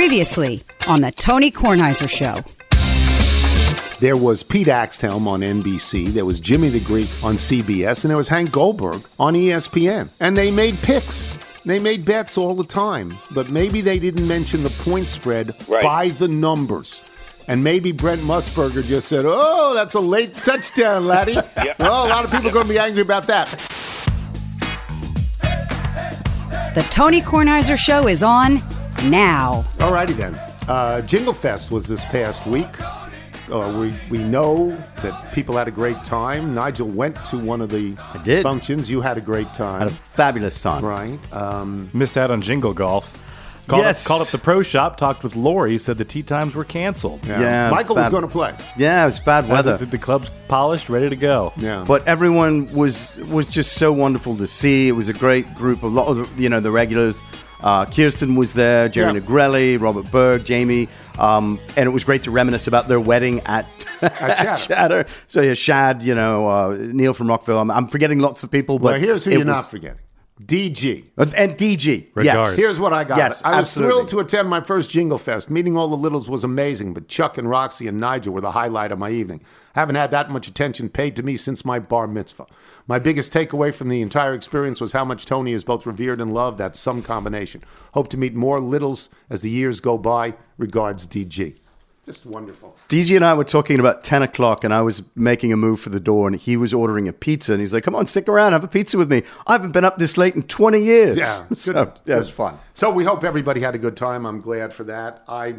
Previously on the Tony Kornheiser Show. There was Pete Axthelm on NBC, there was Jimmy the Greek on CBS, and there was Hank Goldberg on ESPN. And they made picks. They made bets all the time, but maybe they didn't mention the point spread Right. by the numbers. And maybe Brent Musburger just said, "Oh, that's a late touchdown, laddie." Yep. Well, a lot of people are going to be angry about that. The Tony Kornheiser Show is on now. Alrighty then. Uh, Jingle Fest was this past week. Uh, we we know that people had a great time. Nigel went to one of the I did. functions. You had a great time, Had a fabulous time. right? Um, Missed out on Jingle Golf. Called, Yes. up, called up the pro shop, talked with Lori, said the tee times were canceled. Yeah, Michael was bad- going to play. Yeah, it was bad Uh, weather. The, the club's polished, ready to go. Yeah, but everyone was was just so wonderful to see. It was a great group. A lot of the, you know the regulars. Uh, Kirsten was there, Jerry Yeah. Negrelli, Robert Berg, Jamie, um, and it was great to reminisce about their wedding at, Chatter. Chatter. So yeah, Shad, you know, uh, Neil from Rockville. I'm, I'm forgetting lots of people, but well, here's who you're was- not forgetting: DG. And DG. Regards. Yes, Here's what I got. Yes, I was absolutely. thrilled to attend my first Jingle Fest. Meeting all the littles was amazing, but Chuck and Roxy and Nigel were the highlight of my evening. I Haven't had that much attention paid to me since my bar mitzvah. My biggest takeaway from the entire experience was how much Tony is both revered and loved. That's some combination. Hope to meet more littles as the years go by. Regards, DG. Just wonderful. DG and I were talking about 10 o'clock, and I was making a move for the door, and he was ordering a pizza. And he's like, Come on, stick around, have a pizza with me. I haven't been up this late in 20 years. Yeah, so, good. yeah it was fun. So we hope everybody had a good time. I'm glad for that. I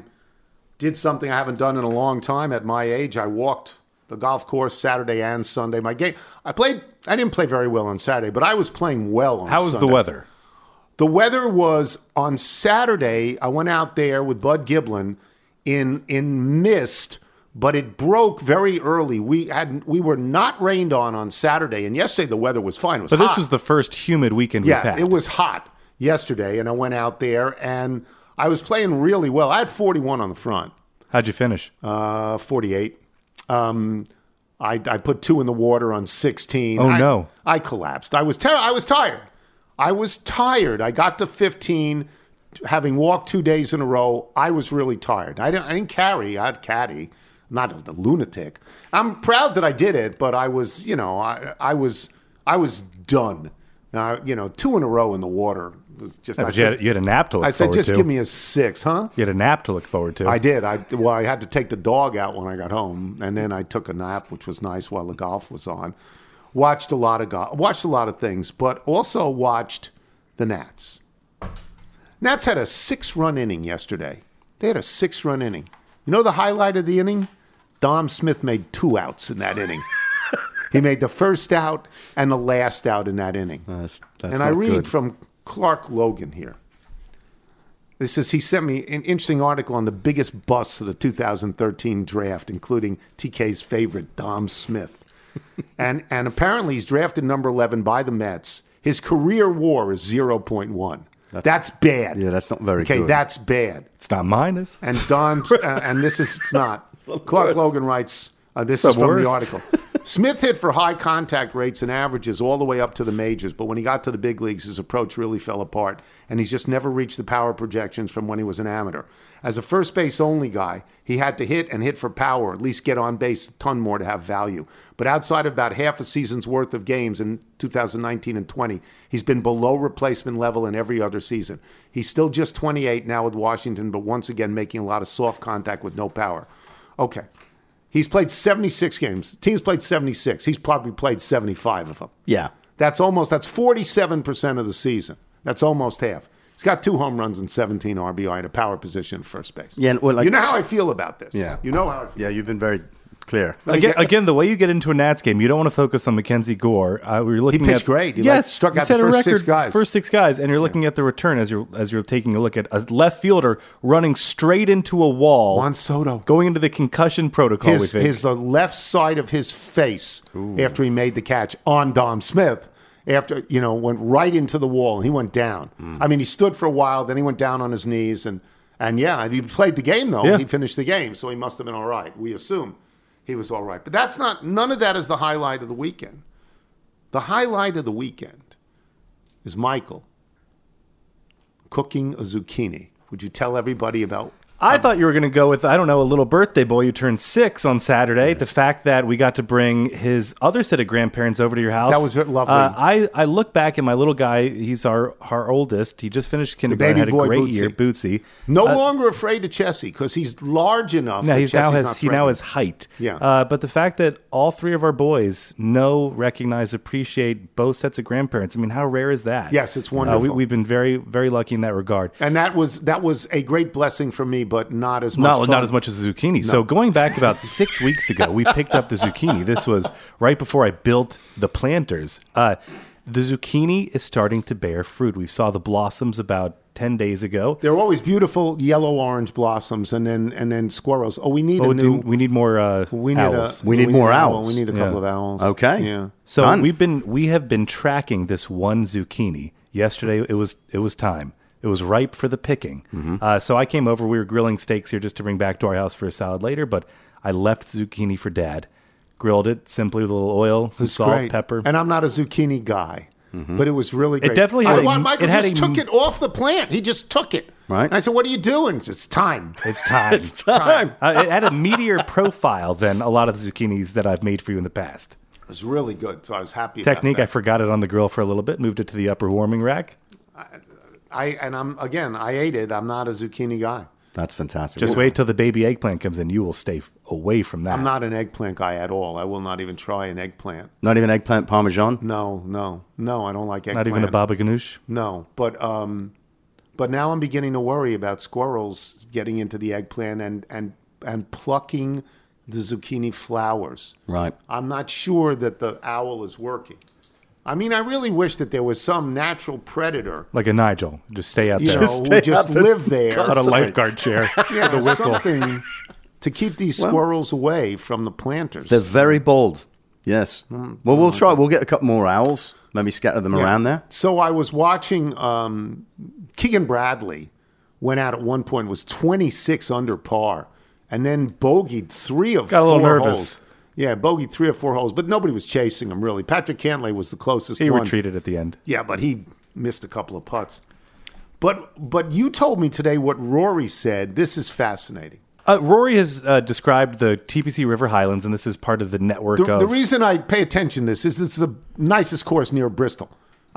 did something I haven't done in a long time at my age. I walked the golf course Saturday and Sunday. My game, I played. I didn't play very well on Saturday, but I was playing well on. Saturday. How was the weather? The weather was on Saturday. I went out there with Bud Giblin in in mist, but it broke very early. We had we were not rained on on Saturday, and yesterday the weather was fine. It was But this was the first humid weekend Yeah, we've had. it was hot yesterday, and I went out there and I was playing really well. I had 41 on the front, How'd you finish? uh, 48. Um, I, I put two in the water on 16. Oh, I- no. I collapsed. I was ter- I was tired. I was tired. I got to 15, having walked two days in a row. I was really tired. I didn't, I didn't carry. I had caddy. I'm not a, lunatic. I'm proud that I did it, but I was, you know, I, I was, I was done. Uh, you know, two in a row in the water was just. I but you, said, had, you had a nap to look I said, just to. give me a six, huh? you had a nap to look forward to. I did. I well, I had to take the dog out when I got home, and then I took a nap, which was nice while the golf was on. Watched a lot of golf. Watched a lot of things, but also watched the Nats. Nats had a six-run inning yesterday. They had a six-run inning. You know the highlight of the inning? Dom Smith made two outs in that inning. he made the first out and the last out in that inning. That's, that's and I read good. from Clark Logan here. This is he sent me an interesting article on the biggest busts of the 2013 draft, including TK's favorite Dom Smith, and and apparently he's drafted number 11 by the Mets. His career WAR is 0.1. That's, bad. Yeah, that's not very okay, good. Okay, that's bad. it's not minus. And Don, uh, and this is it's not. Clark Logan writes. Uh, this is from worst. the article. Smith hit for high contact rates and averages all the way up to the majors, but when he got to the big leagues, his approach really fell apart, and he's just never reached the power projections from when he was an amateur. As a first base only guy, he had to hit and hit for power, at least get on base a ton more to have value. But outside of about half a season's worth of games in 2019 and 20, he's been below replacement level in every other season. He's still just 28 now with Washington, but once again making a lot of soft contact with no power. Okay. He's played 76 games. Team's played 76. He's probably played 75 of them. Yeah. That's almost that's 47% of the season. That's almost half. He's got two home runs and 17 RBI in a power position at first base. Yeah, well, like- you know how I feel about this. Yeah. You know how I feel. Yeah, you've been very clear. Again, again, the way you get into a Nats game, you don't want to focus on Mackenzie Gore. Uh, we were looking pitched at great. He, like, yes, struck out set the a first six guys. First six guys, and you're looking at the return as you're as you're taking a look at a left fielder running straight into a wall, Juan Soto. going into the concussion protocol. we his, think. his the left side of his face after he made the catch on Dom Smith. After you know, went right into the wall and he went down. I mean, he stood for a while, then he went down on his knees and and yeah, he played the game though. Yeah. He finished the game, so he must have been all right. We assume he was all right, but that's not. None of that is the highlight of the weekend. The highlight of the weekend is Michael cooking a zucchini Would you tell everybody about? I thought you were going to go with I don't know a little birthday boy who turned six on Saturday. The fact that we got to bring his other set of grandparents over to your house That was lovely. Uh, I I look back at my little guy. He's our our oldest. He just finished kindergarten. The baby had a boy, great Bootsie. year. Bootsie. No longer afraid of Chessie because he's large enough. No, he's now has he now has height. Yeah. Uh, but the fact that all three of our boys know, recognize, appreciate both sets of grandparents. I mean, how rare is that? Yes, it's Uh, wonderful. we, we've been very very lucky in that regard. And that was that was a great blessing for me, but not as much. Not, fun. not as much as the zucchini. So going back about six weeks ago, we picked up the zucchini. This was right before I built the planters. Uh, the zucchini is starting to bear fruit. We saw the blossoms about ten days ago. They're always beautiful yellow orange blossoms, and then and then squirrels. Oh, we need Oh, a new. we need more uh, we need owls. a. We need more an owl. owls. We need a couple Yeah. of owls. Okay. Yeah. So Done. we've been we have been tracking this one zucchini. Yesterday it was it was time. It was ripe for the picking. Mm-hmm. Uh, so I came over. We were grilling steaks here just to bring back to our house for a salad later. But I left zucchini for Dad. Grilled it simply with a little oil, some It's salt, great. pepper. And I'm not a zucchini guy, but it was really great. definitely had I, a- Michael it just a- took it off the plant. He just took it. Right. And I said, "What are you doing?" It's time. it's time. It's time. uh, it had a meatier profile than a lot of the zucchinis that I've made for you in the past. It was really good, so I was happy. Technique, I forgot it on the grill for a little bit, moved it to the upper warming rack. That. I and I'm again. I ate it. I'm not a zucchini guy. That's fantastic. Just wait till the baby eggplant comes in. You will stay f- away from that. I'm not an eggplant guy at all. I will not even try an eggplant. Not even eggplant parmesan. No, no, no. I don't like eggplant. Not even a baba ganoush. No, but um, but now I'm beginning to worry about squirrels getting into the eggplant and and and plucking the zucchini flowers. Right. I'm not sure that the owl is working. I mean, I really wish that there was some natural predator, Like a Nigel. Just stay out you there. know, Just who stay just out there. live there. Out a lifeguard chair yeah, with a whistle. something to keep these squirrels away from the planters. They're very bold. Yes. Mm, Well, we'll try. We'll get a couple more owls. Maybe scatter them Yeah. around there. So I was watching um, Keegan Bradley went out at one point was 26 under par, and then bogeyed three of Got a little four nervous. holes. Yeah, bogeyed three or four holes, but nobody was chasing him really. Patrick Cantlay was the closest one. He one. retreated at the end. Yeah, but he missed a couple of putts. But but you told me today what Rory said. This is fascinating. Uh, Rory has uh, described the TPC River Highlands, and this is part of the network The, of. the reason I pay attention to this is it's the nicest course near Bristol.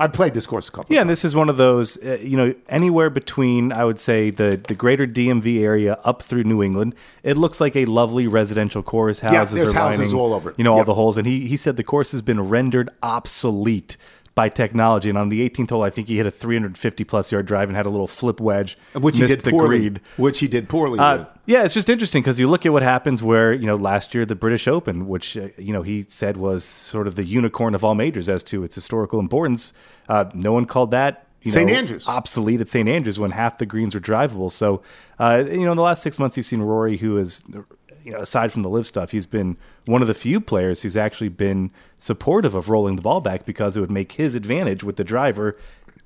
I played this course a couple. yeah, and this is one of those, uh, you know, anywhere between, I would say, the, the greater DMV area up through New England. It looks like a lovely residential course. Houses yeah, there's are houses lining, all over it. You know, all Yep. the holes. And he, he said the course has been rendered obsolete by technology. And on the 18th hole, I think he hit a 350 plus yard drive and had a little flip wedge, which he did poorly. green. Which he did poorly. Uh, with. yeah, it's just interesting because you look at what happens where, you know, last year the British Open, which, uh, you know, he said was sort of the unicorn of all majors as to its historical importance. Uh, no one called that. You St. know, Andrews. obsolete at St. Andrews when half the greens were drivable. So, uh, you know, in the last six months, you've seen Rory, who is, you know, aside from the live stuff, he's been one of the few players who's actually been supportive of rolling the ball back because it would make his advantage with the driver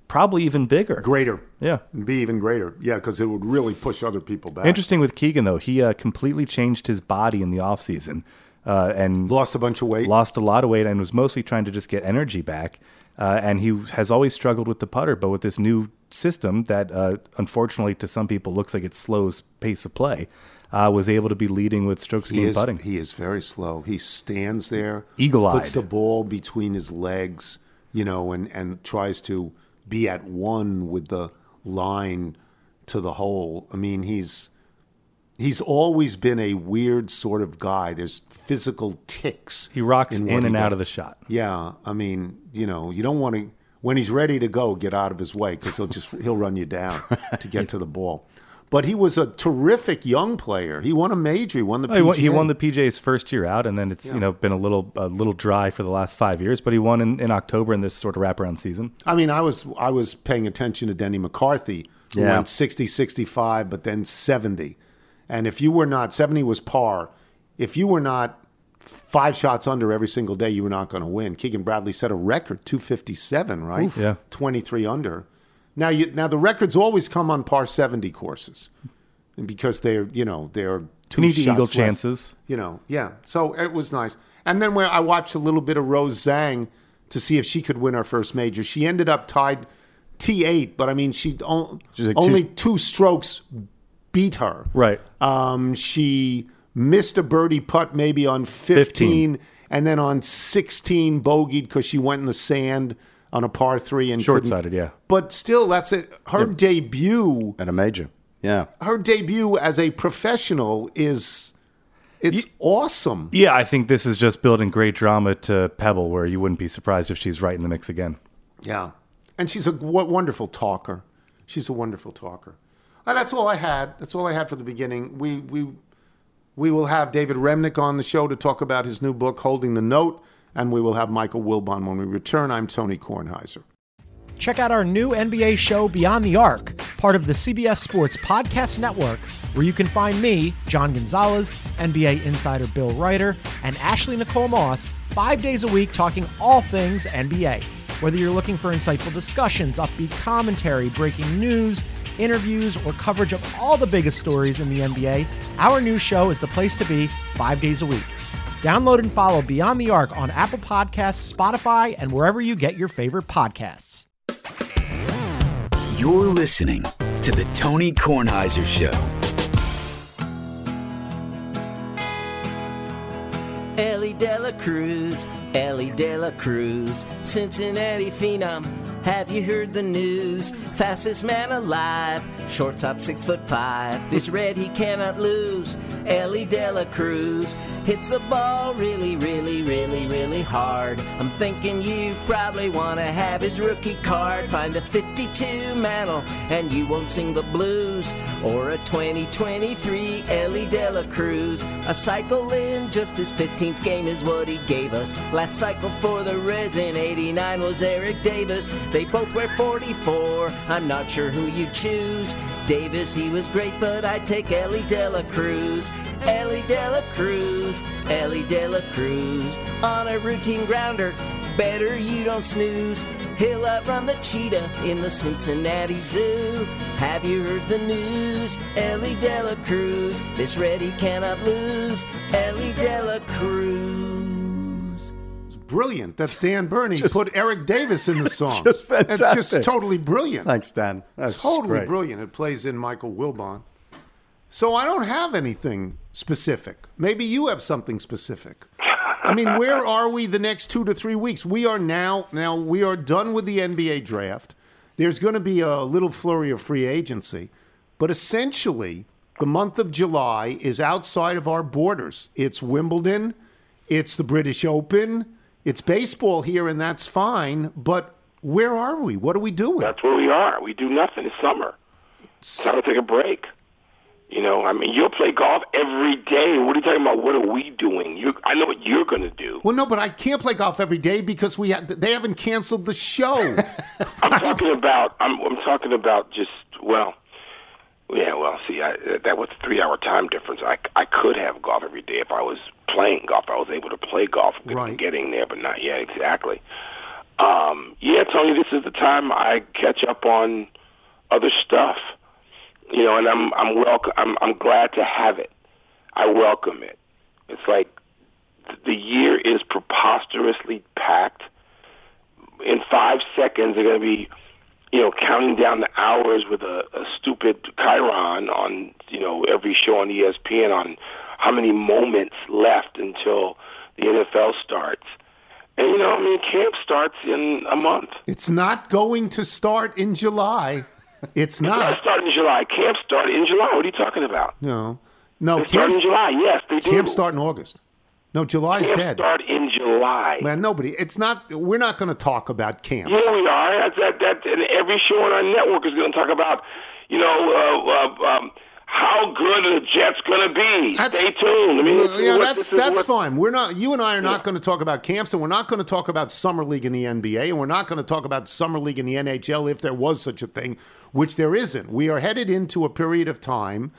probably even bigger. greater. Yeah. Be even greater. Yeah, because it would really push other people back. Interesting with Keegan though, he uh, completely changed his body in the off season, uh, and Lost a bunch of weight. lost a lot of weight and was mostly trying to just get energy back. Uh, and he has always struggled with the putter, but with this new system that, uh, unfortunately, to some people, looks like it slows pace of play, uh, was able to be leading with strokes gained is, putting. he is very slow. He stands there, Eagle-eyed. puts the ball between his legs, you know, and, and tries to be at one with the line to the hole. I mean, he's he's always been a weird sort of guy. There's physical ticks. he rocks in in, and out of the shot. Yeah, I mean, you know, you don't want to when he's ready to go, get out of his way because he'll just he'll run you down to get to the ball. But he was a terrific young player. He won a major. He won the Oh, He won, PGA. he won the PJ's first year out, and then it's you know been a little a little dry for the last five years. But he won in, in October in this sort of wraparound season. I mean, I was I was paying attention to Denny McCarthy, who Yeah. went 60, 65, but then 70. And if you were not 70 was par. If you were not five shots under every single day, you were not going to win. Keegan Bradley set a record 257, right? yeah. 23 under. Now you now the records always come on par 70 courses because they're, you know, they're two You need shots eagle less. chances. You know, yeah. So it was nice. And then where I watched a little bit of Rose Zhang to see if she could win her first major. She ended up tied T8, but I mean, she on, like only two strokes beat her. Right. Um, she missed a birdie putt maybe on 15, and then on 16 bogeyed because she went in the sand on a par three and Short-sighted, yeah. But still, that's it. Her debut, At a major. Yeah. her debut as a professional is it's awesome. Yeah, I think this is just building great drama to Pebble, where you wouldn't be surprised if she's right in the mix again. Yeah, and she's a w- wonderful talker. She's a wonderful talker. And that's all I had. That's all I had for the beginning. We we we will have David Remnick on the show to talk about his new book, Holding the Note, and we will have Michael Wilbon when we return. I'm Tony Kornheiser. Check out our new NBA show, Beyond the Arc, part of the CBS Sports Podcast Network, where you can find me, John Gonzalez, NBA insider Bill Reiter, and Ashley Nicole Moss five days a week talking all things NBA. Whether you're looking for insightful discussions, upbeat commentary, breaking news, interviews, or coverage of all the biggest stories in the NBA, our new show is the place to be five days a week. Download and follow Beyond the Arc on Apple Podcasts, Spotify, and wherever you get your favorite podcasts. You're listening to The Tony Kornheiser Show. Elly De La Cruz, Elly De La Cruz, Cincinnati Phenom. Have you heard the news? Fastest man alive, shortstop six foot five. This red he cannot lose. Elly De La Cruz hits the ball really, really, really, really hard. I'm thinking you probably want to have his rookie card. Find a 52 mantle and you won't sing the blues. Or a 2023 Elly De La Cruz. A cycle in just his 15th game is what he gave us. Last cycle for the Reds in 89 was Eric Davis. They both wear 44. I'm not sure who you choose. Davis, he was great, but I'd take Elly De La Cruz. Elly De La Cruz, Elly De La Cruz. On a routine grounder, better you don't snooze. He'll outrun the cheetah in the Cincinnati Zoo. Have you heard the news? Elly De La Cruz, this he cannot lose. Elly De La Cruz. Brilliant. That's Dan Bern put Eric Davis in the song. just It's just totally brilliant. Thanks, Dan. That's totally great. brilliant. It plays in Michael Wilbon. So I don't have anything specific. Maybe you have something specific. I mean, where are we the next two to three weeks? We are now now we are done with the NBA draft. There's going to be a little flurry of free agency, but essentially the month of July is outside of our borders. It's Wimbledon, it's the British Open, it's baseball here, and that's fine. But where are we? What are we doing? That's where we are. We do nothing. It's summer. It's time to take a break. You know, I mean, you'll play golf every day. What are you talking about? What are we doing? You, I know what you're going to do. Well, no, but I can't play golf every day because we ha- they haven't canceled the show. I'm talking about. I'm, I'm talking about just well. Yeah, well, see, I, that was a three-hour time difference. I, I could have golf every day if I was playing golf. I was able to play golf, Right. getting there, but not yet exactly. Um, yeah, Tony, this is the time I catch up on other stuff. You know, and I'm I'm welcome. I'm I'm glad to have it. I welcome it. It's like the year is preposterously packed. In five seconds, they're going to be, you know, counting down the hours with a, a stupid chyron on, you know, every show on ESPN on how many moments left until the NFL starts. And you know, I mean, camp starts in a month. it's not going to start in July. It's Not It's not. start in July. Camp start in July. What are you talking about? No, no. They start in July. Yes, they do. camp start in August. No, July's Camp dead. start in July. Man, nobody. It's not. We're not going to talk about camps. Yeah, we are. That's, that, that, and every show on our network is going to talk about, you know, uh, uh, um, how good are the Jets going to be. That's- Stay tuned. I mean, Well, yeah, what- that's that's what- fine. We're not. You and I are not going to talk about camps, and we're not going to talk about summer league in the NBA, and we're not going to talk about summer league in the NHL if there was such a thing, which there isn't. We are headed into a period of time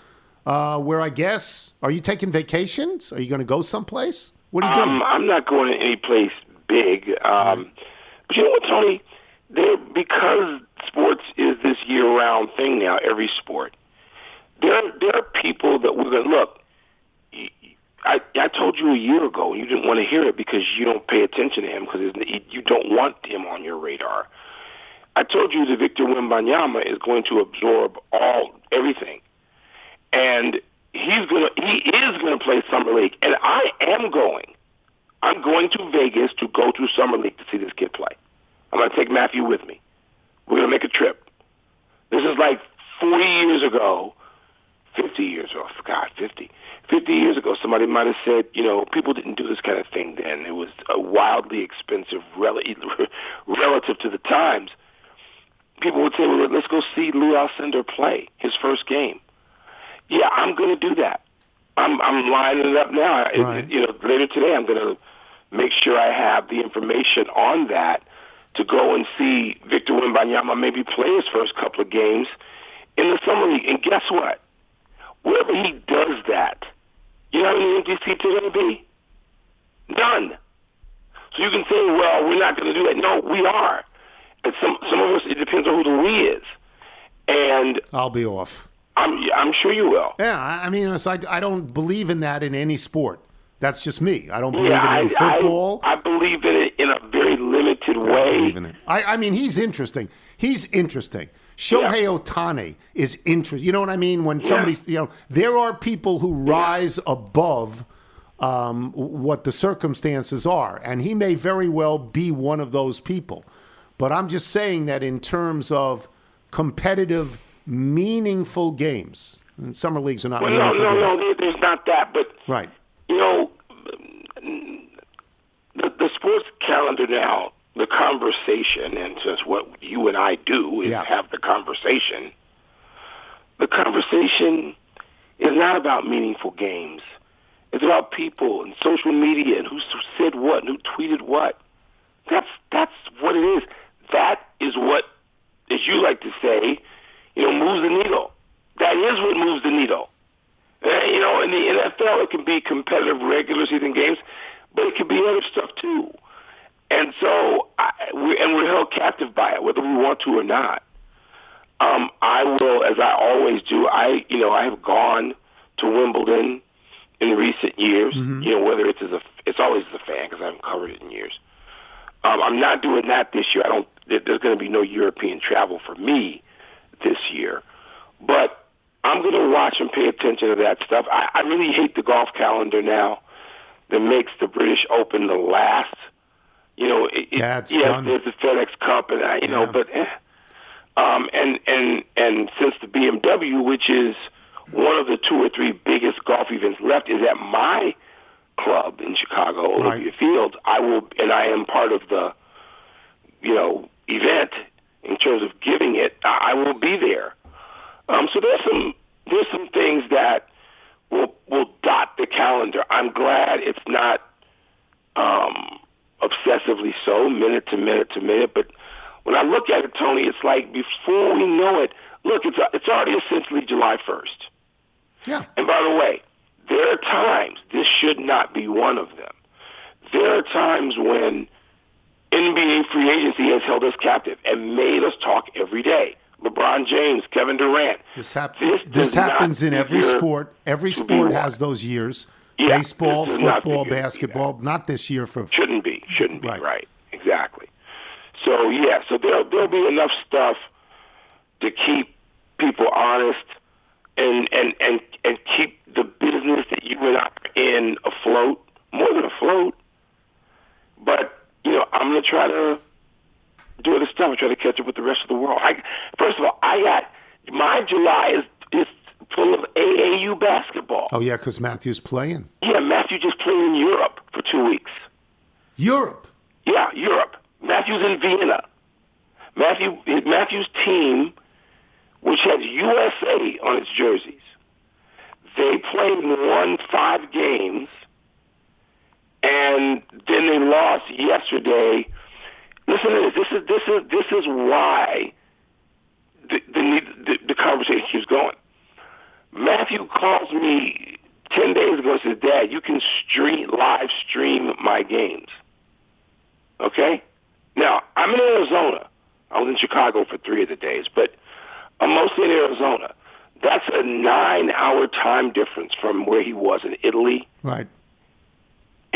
uh, where I guess are you taking vacations? Are you going to go someplace? What are you doing? Um, I'm not going to any place big. Um, but you know what, Tony? There, because sports is this year-round thing now, every sport. There, there are people that we're going to look. I, I told you a year ago, you didn't want to hear it because you don't pay attention to him because you don't want him on your radar. I told you that Victor Wembanyama is going to absorb all everything, and he's gonna he is gonna play summer league, and I am going. I'm going to Vegas to go to summer league to see this kid play. I'm gonna take Matthew with me. We're gonna make a trip. This is like 40 years ago, 50 years ago. God, 50. 50 years ago, somebody might have said, you know, people didn't do this kind of thing then. It was a wildly expensive rel- relative to the times. People would say, well, let's go see Lou Alcindor play his first game. Yeah, I'm going to do that. I'm I'm lining it up now. Right. You know, later today, I'm going to make sure I have the information on that to go and see Victor Wembanyama maybe play his first couple of games in the summer league. And guess what? Wherever he does that, you know how many empty seats are going to be? None. So you can say, well, we're not going to do that. No, we are. And some some of us, it depends on who the we is. And I'll be off. I'm I'm sure you will. Yeah, I mean, it's, I, I don't believe in that in any sport. That's just me. I don't believe yeah, in it in I, football. I, I believe in it in a very limited I way. believe in it. I, I mean, he's interesting. He's interesting. Shohei Ohtani is interesting. You know what I mean? When somebody's, you know, there are people who rise above um, what the circumstances are, and he may very well be one of those people. But I'm just saying that in terms of competitive, meaningful games, and summer leagues are not Well, no, meaningful no, games. no. There, there's not that, but Right. you know, the, the sports calendar now, the conversation, and since what you and I do is Yeah. have the conversation, the conversation is not about meaningful games. It's about people and social media and who said what and who tweeted what. That's that's what it is. That is what, as you like to say, you know, moves the needle. That is what moves the needle. Uh, you know, in the NFL, it can be competitive regular season games, but it can be other stuff too. And so, I, we, and we're held captive by it, whether we want to or not. Um, I will, as I always do. I, you know, I have gone to Wimbledon in recent years. You know, whether it's as a, it's always as a fan because I haven't covered it in years. Um, I'm not doing that this year. I don't. There's going to be no European travel for me this year, but I'm going to watch and pay attention to that stuff. I, I really hate the golf calendar now that makes the British Open the last. You know, it, Yeah, it's yes, done. there's the FedEx Cup, and I, you know, but eh. um, and and and since the BMW, which is one of the two or three biggest golf events left, is at my club in Chicago, Olympia Field, I will, and I am part of the, you know, event in terms of giving it. I will be there. Um, so there's some there's some things that will will dot the calendar. I'm glad it's not um, obsessively so, minute to minute to minute. But when I look at it, Tony, it's like before we know it, look, it's it's already essentially July 1st. Yeah. And by the way, there are times this should not be one of them. There are times when NBA free agency has held us captive and made us talk every day. LeBron James, Kevin Durant. This, hap- This this, happens in every sport. Every sport has those years. Yeah, Baseball, not football, be basketball. Not this year for. Shouldn't be. Shouldn't be. Right. Right. Exactly. So yeah. So there'll there'll be enough stuff to keep people honest and and and and keep the business that you and I are in afloat, more than afloat. But you know, I'm gonna try to do other stuff. I try to catch up with the rest of the world. I first of all, I got my July is is full of AAU basketball. Oh yeah, because Matthew's playing Yeah, Matthew just played in Europe for two weeks. Europe. Yeah, Europe. Matthew's in Vienna. Matthew Matthew's team, which has USA on its jerseys, they played and won five games, and then they lost yesterday. Listen to this. This is this is this is why the the, the, the conversation keeps going. Matthew calls me ten days ago and says, "Dad, you can stream live stream my games." Okay? Now, I'm in Arizona. I was in Chicago for three of the days, but I'm mostly in Arizona. That's a nine hour time difference from where he was in Italy Right.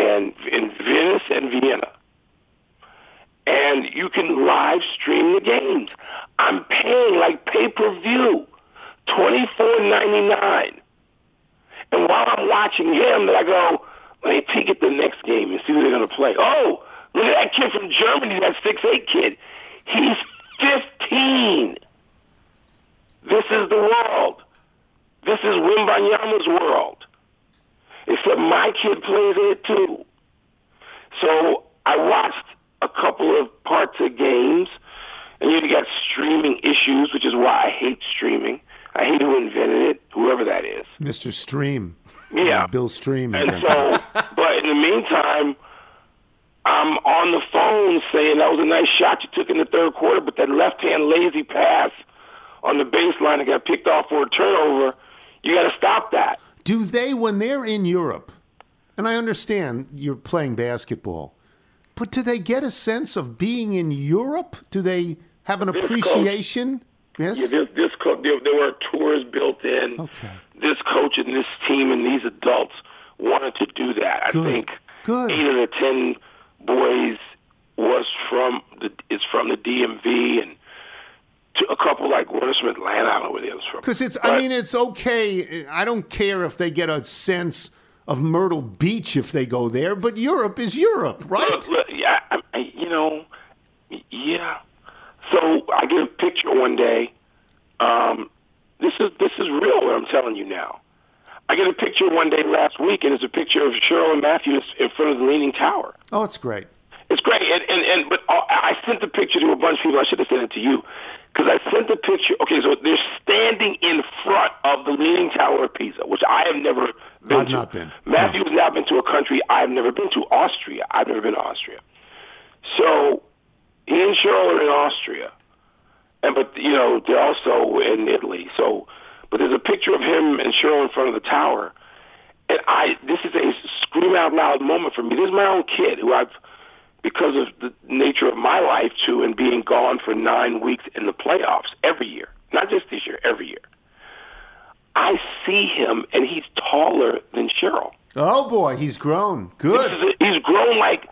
And in Venice and Vienna. and you can live stream the games. I'm paying like pay per view, twenty four ninety nine. And while I'm watching him, I go, let me peek at the next game and see who they're going to play. Oh, look at that kid from Germany, that six eight kid. He's fifteen. This is the world. This is Wembanyama's world. Except my kid plays it too. So I watched a couple of parts of games, and you got streaming issues, which is why I hate streaming. I hate who invented it, whoever that is. Mr. Stream. Yeah. Bill Stream. And so, but in the meantime, I'm on the phone saying that was a nice shot you took in the third quarter, but that left hand lazy pass on the baseline that got picked off for a turnover, you got to stop that. Do they, when they're in Europe, and I understand you're playing basketball, but do they get a sense of being in Europe? Do they have an This coach- appreciation? Yes. Yeah, this this coach, there, there were tours built in. Okay. This coach and this team and these adults wanted to do that. I Good. think Good. eight of the ten boys was from the is from the DMV and a couple like from Atlanta. I don't know where the others from. Because it's, I mean, it's okay. I don't care if they get a sense of Myrtle Beach if they go there, but Europe is Europe, right? Look, look, yeah, I, I, you know, yeah. So I get a picture one day. Um, this is this is real. What I'm telling you now. I get a picture one day last week, and it's a picture of Cheryl and Matthews in front of the Leaning Tower. Oh, it's great. It's great, and and, and but uh, I sent the picture to a bunch of people. I should have sent it to you because I sent the picture. Okay, so they're standing in front of the Leaning Tower of Pisa, which I have never been I've to. not been. Matthew's not been to a country I've never been to, Austria. I've never been to Austria. So he and Cheryl are in Austria, and but you know they're also in Italy. So, but there's a picture of him and Cheryl in front of the tower, and I this is a scream out loud moment for me. This is my own kid who I've because of the nature of my life too, and being gone for nine weeks in the playoffs every year, not just this year, every year. I see him, and he's taller than Cheryl. Oh boy, he's grown. Good. a- he's grown like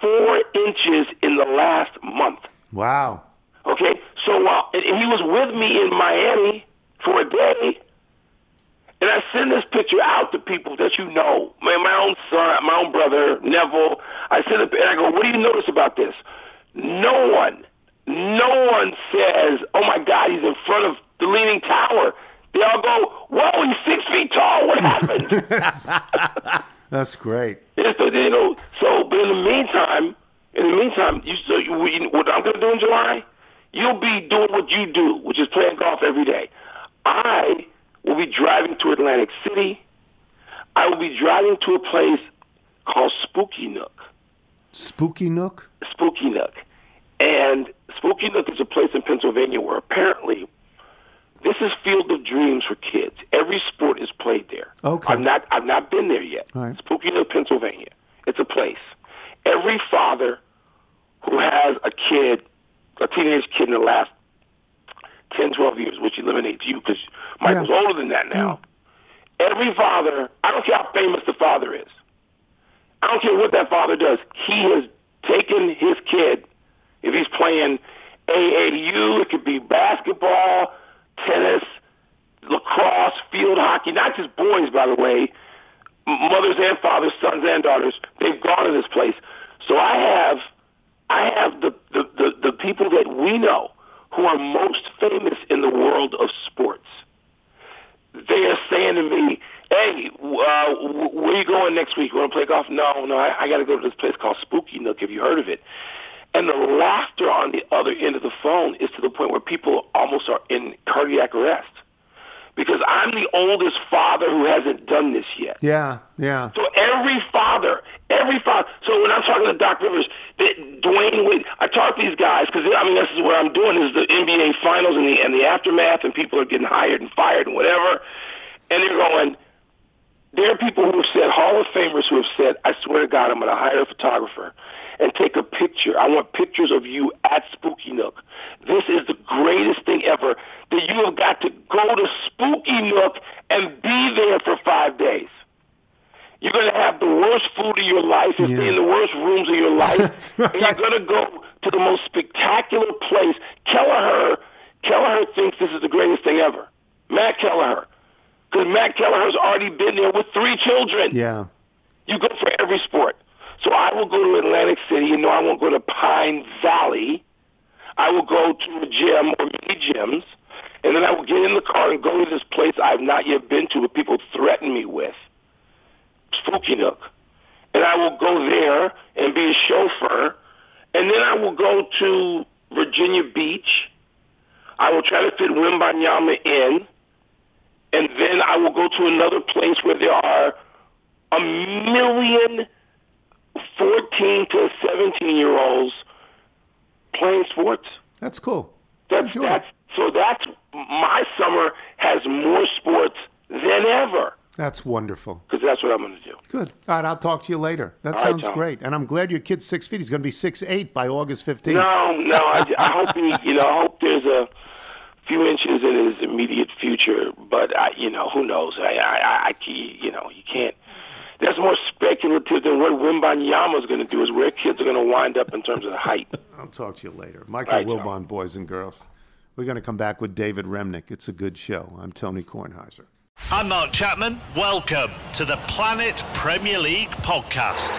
four inches in the last month. Wow. Okay, so while and and he was with me in Miami for a day, and I send this picture out to people that you know, my, my own son, my own brother, Neville. I send it, and I go, "What do you notice about this?" No one, no one says, "Oh my God, he's in front of the Leaning Tower." They all go, "Whoa, he's six feet tall. What happened?" That's great. It's the, you know, so, but in the meantime, in the meantime, you, so you, what I'm going to do in July, you'll be doing what you do, which is playing golf every day. I will be driving to Atlantic City. I will be driving to a place called Spooky Nook. Spooky Nook. Spooky Nook. And Spooky Nook is a place in Pennsylvania where apparently this is Field of Dreams for kids. Every sport is played there. Okay. I've not I've not been there yet. All right. Spooky Nook, Pennsylvania. It's a place. Every father who has a kid, a teenage kid in the last 10, 12 years, which eliminates you because Michael's Yeah. older than that now. Every father, I don't care how famous the father is. I don't care what that father does. He has taken his kid, if he's playing AAU, it could be basketball, tennis, lacrosse, field hockey, not just boys, by the way, mothers and fathers, sons and daughters. They've gone to this place. So I have, I have the, the, the, the people that we know who are most famous in the world of sports they are saying to me, "Hey, uh, wh- where you going next week? You want to play golf?" No, no, I, I got to go to this place called Spooky Nook. Have you heard of it? And the laughter on the other end of the phone is to the point where people almost are in cardiac arrest because I'm the oldest father who hasn't done this yet. Yeah, yeah. So every father, every father. So when I'm talking to Doc Rivers, Dwyane Wade, I talk to these guys because I mean this is what I'm doing is the NBA Finals and the and the aftermath, and people are getting hired and fired and whatever, and they're going. There are people who have said Hall of Famers who have said, "I swear to God, I'm going to hire a photographer and take a picture. I want pictures of you at Spooky Nook. This is the greatest thing ever. That you have got to go to Spooky Nook and be there for five days." You're going to have the worst food of your life and Yeah. stay in the worst rooms of your life. Right. And you're going to go to the most spectacular place. Kelleher, Kelleher thinks this is the greatest thing ever. Matt Kelleher. Because Matt Kelleher's already been there with three children. Yeah. You go for every sport. So I will go to Atlantic City. You know, I won't go to Pine Valley. I will go to a gym or many gyms, and then I will get in the car and go to this place I've not yet been to, but people threaten me with, Spooky Nook. And I will go there and be a chauffeur, and then I will go to Virginia Beach. I will try to fit Wembanyama in, and then I will go to another place where there are a million 14 to 17 year olds playing sports. That's cool. That's, Enjoy that's so that's my summer has more sports than ever That's wonderful. because that's what I'm going to do. Good. All right, I'll talk to you later. That All right, sounds Tom. great. And I'm glad your kid's six feet. He's going to be six eight by August 15th. No, no, I, I hope he, you know, I hope there's a few inches in his immediate future, but I, you know, who knows? I, I, I, I you know, you can't. That's more speculative than what Wembanyama is going to do. Is where kids are going to wind up in terms of the height. I'll talk to you later. Michael All right, Tom. Boys and girls. We're going to come back with David Remnick. It's a good show. I'm Tony Kornheiser. I'm Mark Chapman. Welcome to the Planet Premier League podcast.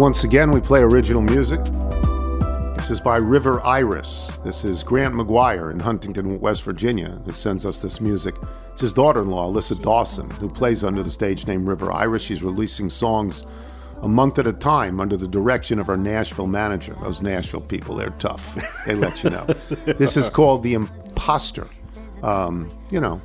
Once again, we play original music. This is by River Iris. This is Grant McGuire in Huntington, West Virginia, who sends us this music. It's his daughter in law, Alyssa Dawson, who plays under the stage name River Iris. She's releasing songs a month at a time under the direction of our Nashville manager. Those Nashville people, they're tough. They let you know. this is called The Imposter. Um, you know,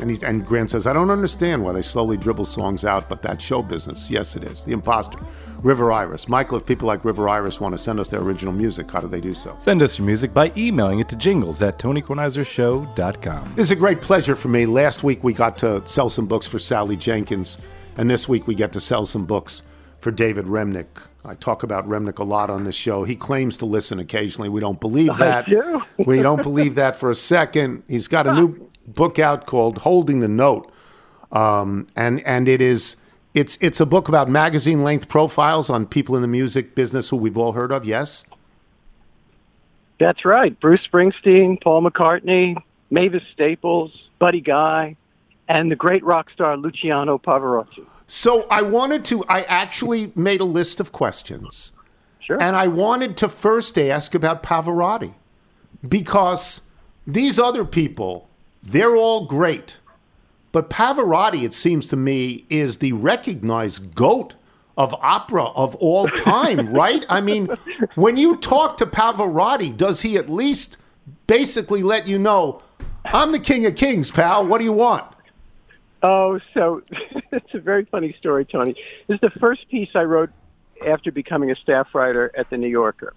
and, he, and Grant says, I don't understand why they slowly dribble songs out, but that's show business. Yes, it is. The Imposter. River Iris. Michael, if people like River Iris want to send us their original music, how do they do so? Send us your music by emailing it to jingles at tonykornheisershow.com. This is a great pleasure for me. Last week we got to sell some books for Sally Jenkins, and this week we get to sell some books for David Remnick. I talk about Remnick a lot on this show. He claims to listen occasionally. We don't believe that. do. we don't believe that for a second. He's got a new book out called Holding the Note. Um, and and it is it's it's a book about magazine length profiles on people in the music business who we've all heard of. Yes, That's right. Bruce Springsteen, Paul McCartney, Mavis Staples, Buddy Guy, and the great rock star Luciano Pavarotti. So I wanted to. I actually made a list of questions. Sure. And I wanted to first ask about Pavarotti because these other people, they're all great. But Pavarotti, it seems to me, is the recognized goat of opera of all time, right? I mean, when you talk to Pavarotti, does he at least basically let you know, I'm the king of kings, pal. What do you want? Oh, so it's a very funny story, Tony. This is the first piece I wrote after becoming a staff writer at the New Yorker.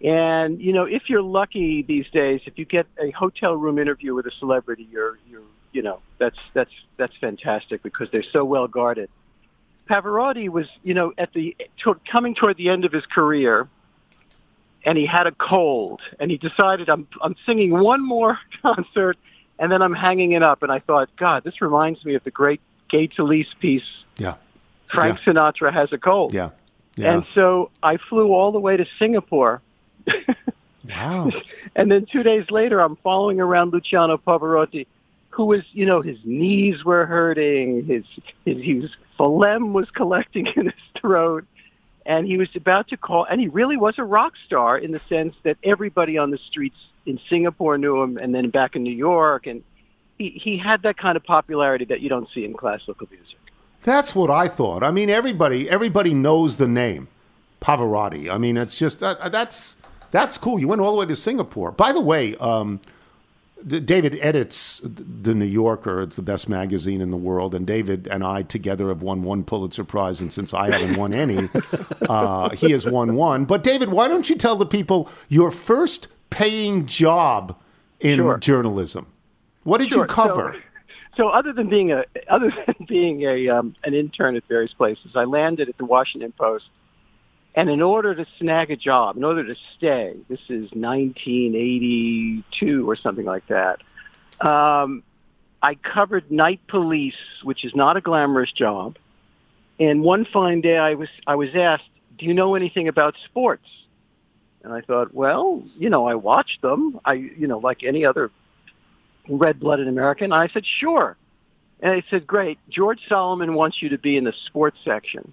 And you know, if you're lucky these days, if you get a hotel room interview with a celebrity, you're you're you know that's that's that's fantastic because they're so well guarded. Pavarotti was you know at the coming toward the end of his career, and he had a cold, and he decided I'm I'm singing one more concert, and then I'm hanging it up. And I thought, God, this reminds me of the great Gay Talese piece. Yeah. Frank Sinatra has a cold. Yeah. Yeah. And so I flew all the way to Singapore. wow. And then two days later, I'm following around Luciano Pavarotti, who was, you know, his knees were hurting, his, his was phlegm was collecting in his throat, and he was about to call. And he really was a rock star in the sense that everybody on the streets in Singapore knew him, and then back in New York, and he he had that kind of popularity that you don't see in classical music. That's what I thought. I mean, everybody everybody knows the name Pavarotti. I mean, it's just that, that's that's cool. You went all the way to Singapore. By the way, um, David edits the New Yorker. It's the best magazine in the world, and David and I together have won one Pulitzer Prize. And since I haven't won any, uh, he has won one. But David, why don't you tell the people your first paying job in Sure. journalism? What did Sure. you cover? So, so other than being a other than being a um, an intern at various places, I landed at the Washington Post. And in order to snag a job, in order to stay, this is 1982 or something like that. Um, I covered night police, which is not a glamorous job. And one fine day, I was I was asked, "Do you know anything about sports?" And I thought, well, you know, I watched them. I, you know, like any other red-blooded American. I said, sure. And they said, great. George Solomon wants you to be in the sports section.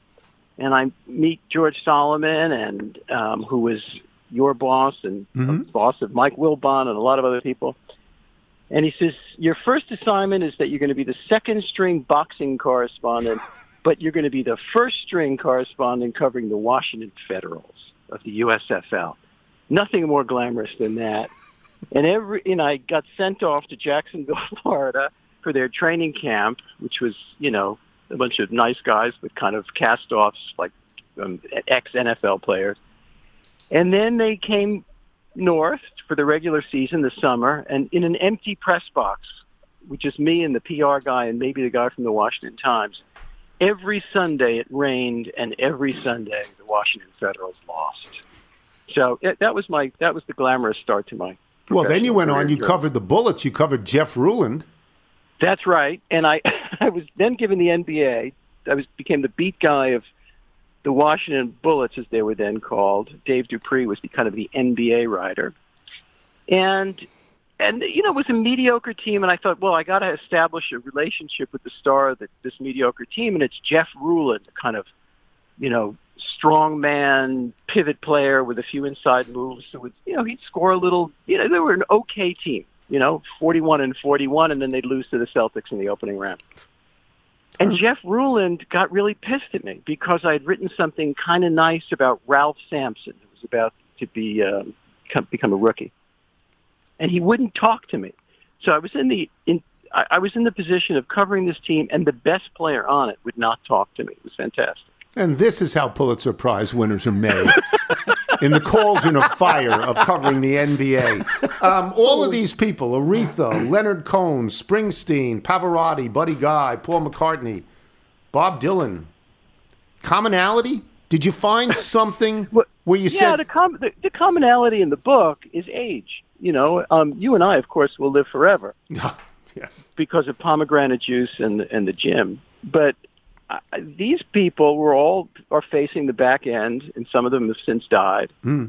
And I meet George Solomon, and um, who was your boss and Mhm. boss of Mike Wilbon and a lot of other people. And he says, your first assignment is that you're going to be the second string boxing correspondent, but you're going to be the first string correspondent covering the Washington Federals of the USFL. Nothing more glamorous than that. And every, and I got sent off to Jacksonville, Florida for their training camp, which was, you know, a bunch of nice guys, but kind of cast-offs, like um, ex-NFL players. And then they came north for the regular season this summer, and in an empty press box, which is me and the PR guy and maybe the guy from the Washington Times, every Sunday it rained, and every Sunday the Washington Federals lost. So it, that was my that was the glamorous start to my. Well, then you went on. You covered the Bullets. You covered Jeff Ruland. That's right. And I, I was then given the NBA. I was became the beat guy of the Washington Bullets, as they were then called. Dave DuPree was the kind of the NBA writer, and and you know it was a mediocre team. And I thought, well, I got to establish a relationship with the star of the, this mediocre team, and it's Jeff Ruland, a kind of, you know, strong man, pivot player with a few inside moves. So it's, you know he'd score a little. You know they were an okay team. You know, 41 and 41, and then they'd lose to the Celtics in the opening round. And Jeff Ruland got really pissed at me because I had written something kind of nice about Ralph Sampson, who was about to be um, come, become a rookie, and he wouldn't talk to me. So I was in the in I, I was in the position of covering this team, and the best player on it would not talk to me. It was fantastic. And this is how Pulitzer Prize winners are made in the cauldron of fire of covering the NBA. Um, all of these people Aretha, Leonard Cohen, Springsteen, Pavarotti, Buddy Guy, Paul McCartney, Bob Dylan. Commonality? Did you find something where you yeah, said, the, com- the the commonality in the book is age. You know, um, you and I, of course, will live forever yeah. because of pomegranate juice and and the gym. But uh, these people were all are facing the back end, and some of them have since died. Hmm.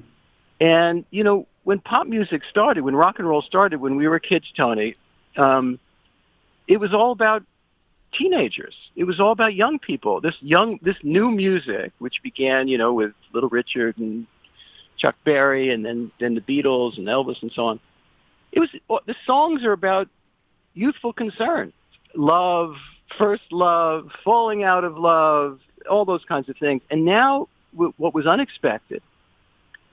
And you know, when pop music started, when rock and roll started, when we were kids, Tony, um, it was all about teenagers. It was all about young people. This young, this new music, which began, you know, with Little Richard and Chuck Berry, and then then the Beatles and Elvis and so on. It was the songs are about youthful concern, love, first love, falling out of love, all those kinds of things. And now, w- what was unexpected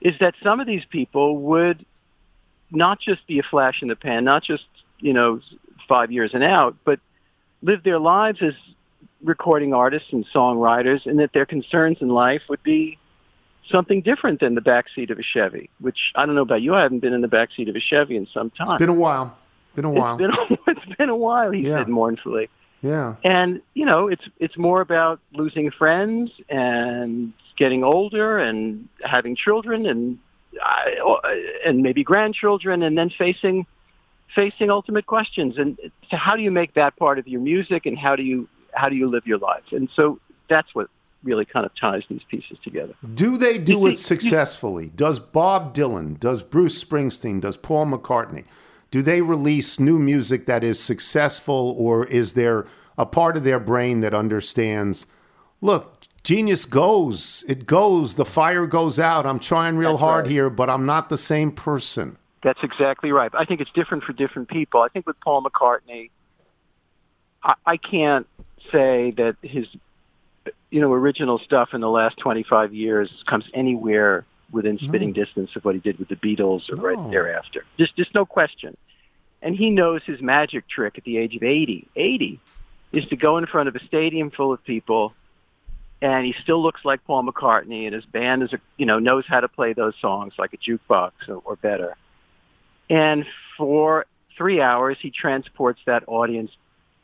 is that some of these people would not just be a flash in the pan, not just you know five years and out, but live their lives as recording artists and songwriters, and that their concerns in life would be something different than the backseat of a Chevy. Which I don't know about you, I haven't been in the backseat of a Chevy in some time. it's been a while. Been a while. It's been a, it's been a while, he Yeah. said mournfully. Yeah. And you know, it's it's more about losing friends and getting older and having children and I, and maybe grandchildren, and then facing facing ultimate questions. And so, how do you make that part of your music, and how do you how do you live your life? And so that's what really kind of ties these pieces together. Do they do it successfully? Does Bob Dylan, does Bruce Springsteen, does Paul McCartney, do they release new music that is successful, or is there a part of their brain that understands, look, genius goes, it goes, the fire goes out. I'm trying real That's hard right. here, but I'm not the same person. That's exactly right. I think it's different for different people. I think with Paul McCartney, I, I can't say that his, you know, original stuff in the last 25 years comes anywhere within spitting distance of what he did with the Beatles or No. right thereafter. Just, just no question. And he knows his magic trick at the age of 80. 80 is to go in front of a stadium full of people, and he still looks like Paul McCartney, and his band is, a, you know, knows how to play those songs like a jukebox or, or better. And for three hours, he transports that audience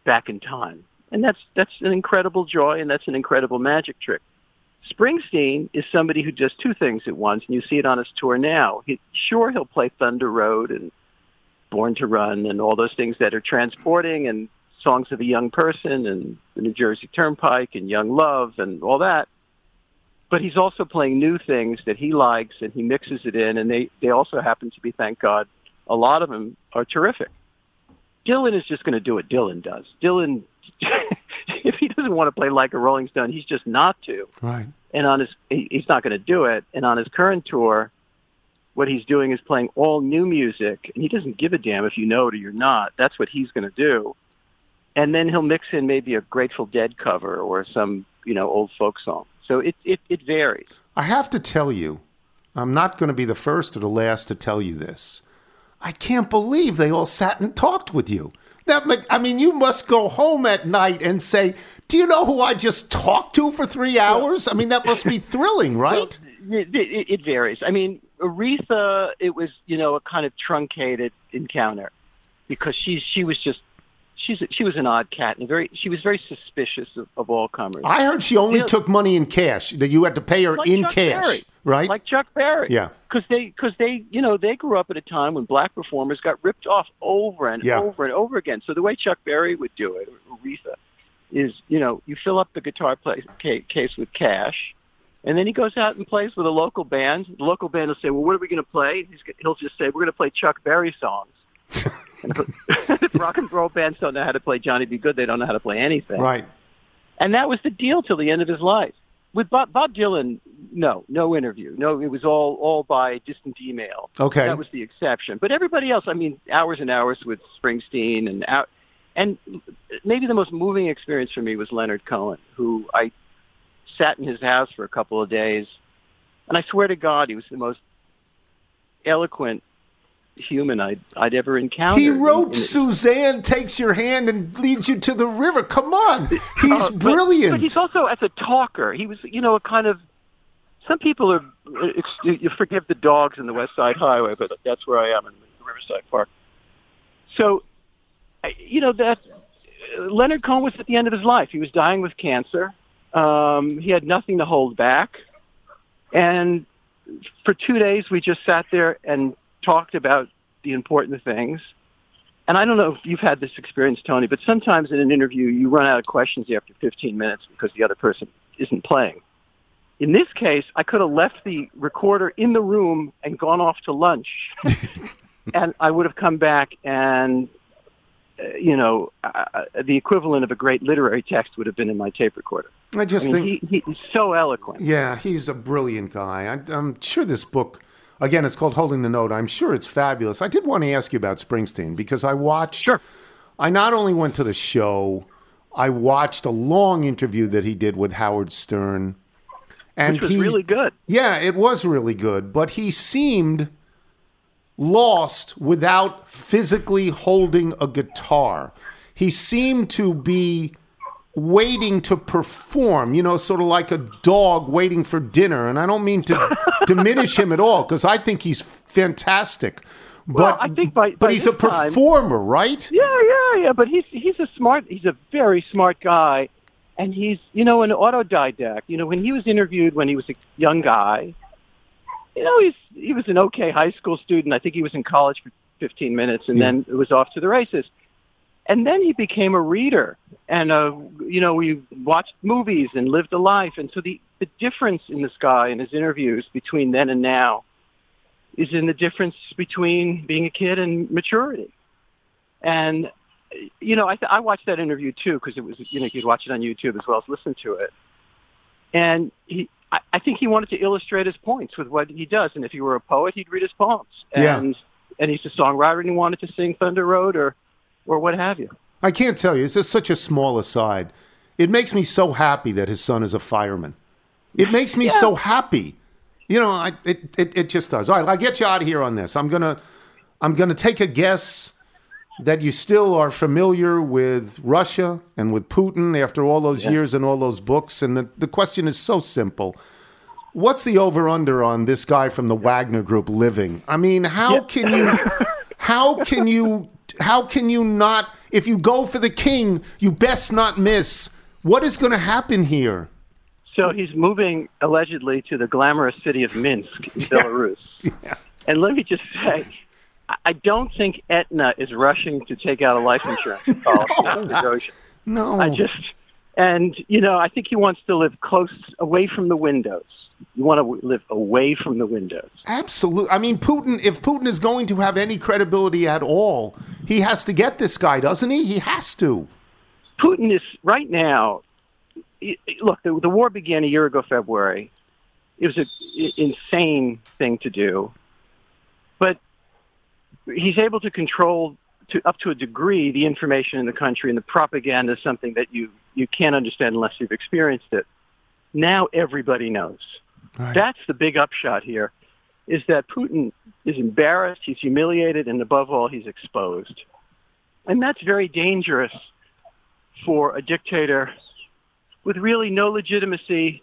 back in time, and that's that's an incredible joy, and that's an incredible magic trick. Springsteen is somebody who does two things at once, and you see it on his tour now. He, sure, he'll play Thunder Road and Born to Run and all those things that are transporting and songs of a young person and the New Jersey Turnpike and Young Love and all that. But he's also playing new things that he likes and he mixes it in, and they, they also happen to be, thank God, a lot of them are terrific. Dylan is just going to do what Dylan does. Dylan, if he doesn't want to play like a Rolling Stone, he's just not to. Right. And on his, he's not going to do it. And on his current tour, what he's doing is playing all new music, and he doesn't give a damn if you know it or you're not. That's what he's going to do. And then he'll mix in maybe a Grateful Dead cover or some, you know, old folk song. So it it, it varies. I have to tell you, I'm not going to be the first or the last to tell you this. I can't believe they all sat and talked with you. That I mean, you must go home at night and say, "Do you know who I just talked to for three hours?" I mean, that must be thrilling, right? It, it, it varies. I mean, Aretha, it was you know a kind of truncated encounter because she she was just she's she was an odd cat and very she was very suspicious of, of all comers. I heard she only You know, took money in cash. That you had to pay her like in Chuck cash, Berry. right? Like Chuck Berry. Yeah. Because they, because they, you know, they grew up at a time when black performers got ripped off over and Yeah. over and over again. So the way Chuck Berry would do it, Aretha, is, you know, you fill up the guitar play, case with cash, and then he goes out and plays with a local band. The local band will say, "Well, what are we going to play?" He's, he'll just say, "We're going to play Chuck Berry songs." and if, if rock and roll bands don't know how to play Johnny B. Goode, they don't know how to play anything. Right. And that was the deal till the end of his life. With Bob, Bob Dylan, no, no interview. No, it was all all by distant email. Okay. that was the exception. But everybody else, I mean, hours and hours with Springsteen and out, and maybe the most moving experience for me was Leonard Cohen, who I sat in his house for a couple of days, and I swear to God, he was the most eloquent human I'd I'd ever encountered. He wrote in- Suzanne takes your hand and leads you to the river. Come on. He's Uh, but- brilliant. But he's also as a talker. He was, you know, a kind of. Some people are. You forgive the dogs in the West Side Highway, but that's where I am in Riverside Park. So, you know that Leonard Cohen was at the end of his life. He was dying with cancer. Um, he had nothing to hold back, and for two days we just sat there and talked about the important things. And I don't know if you've had this experience, Tony, but sometimes in an interview you run out of questions after 15 minutes because the other person isn't playing. In this case, I could have left the recorder in the room and gone off to lunch, and I would have come back and, you know, uh, the equivalent of a great literary text would have been in my tape recorder. I just mean, think- he, he's so eloquent. Yeah, he's a brilliant guy. I, I'm sure this book, again, it's called Holding the Note. I'm sure it's fabulous. I did want to ask you about Springsteen because I watched. Sure. I not only went to the show, I watched a long interview that he did with Howard Stern. And Which was he- really good. Yeah, it was really good, but he seemed lost without physically holding a guitar. He seemed to be waiting to perform, you know, sort of like a dog waiting for dinner. And I don't mean to diminish him at all because I think he's fantastic. Well, But I think by- but by he's a this time- performer, right? Yeah, yeah, yeah. But he's he's a smart. He's a very smart guy, and he's you know an autodidact. You know when he was interviewed when he was a young guy, you know he's he was an okay high school student. I think he was in college for 15 minutes, and Yeah. then it was off to the races. And then he became a reader, and uh, you know we watched movies and lived a life. And so the the difference in this guy in his interviews between then and now is in the difference between being a kid and maturity. And you know, I th- I watched that interview too because it was you know you could watch it on YouTube as well as listen to it. And he, I, I think he wanted to illustrate his points with what he does. And if he were a poet, he'd read his poems. Yeah. And and he's a songwriter and he wanted to sing Thunder Road or or what have you. I can't tell you. It's just such a small aside. It makes me so happy that his son is a fireman. It makes me so happy. You know, I, it, it it just does. All right, I'll get you out of here on this. I'm gonna I'm gonna take a guess that you still are familiar with Russia and with Putin after all those Yeah. years and all those books. And the, the question is so simple. What's the over under on this guy from the Wagner group living? I mean, how can you how can you how can you not if you go for the king, you best not miss. What is going to happen here? So he's moving allegedly to the glamorous city of Minsk in Belarus. And let me just say, I- don't think Aetna is rushing to take out a life insurance policy Goshen. No. I just, and you know, I think he wants to live close, away from the windows. You want to live away from the windows. Absolutely. I mean, Putin, if Putin is going to have any credibility at all, he has to get this guy, doesn't he? He has to. Putin is right now. Look, the, the war began a year ago, February. It was an insane thing to do, but he's able to control to up to a degree the information in the country, and the propaganda is something that you you can't understand unless you've experienced it. Now everybody knows. That's the big upshot here, is that Putin is embarrassed, he's humiliated, and above all, he's exposed. And that's very dangerous for a dictator with really no legitimacy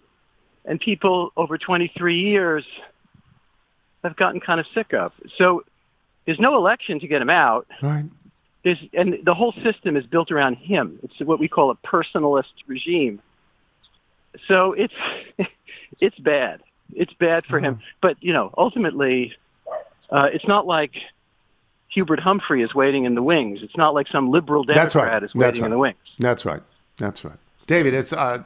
and people over 23 years have gotten kind of sick of. So there's no election to get him out. Right. There's, and the whole system is built around him. It's what we call a personalist regime. So it's it's bad. It's bad for him. But you know, ultimately, uh, it's not like Hubert Humphrey is waiting in the wings. It's not like some liberal Democrat right. is waiting right. in the wings. That's right. That's right. David, it's uh,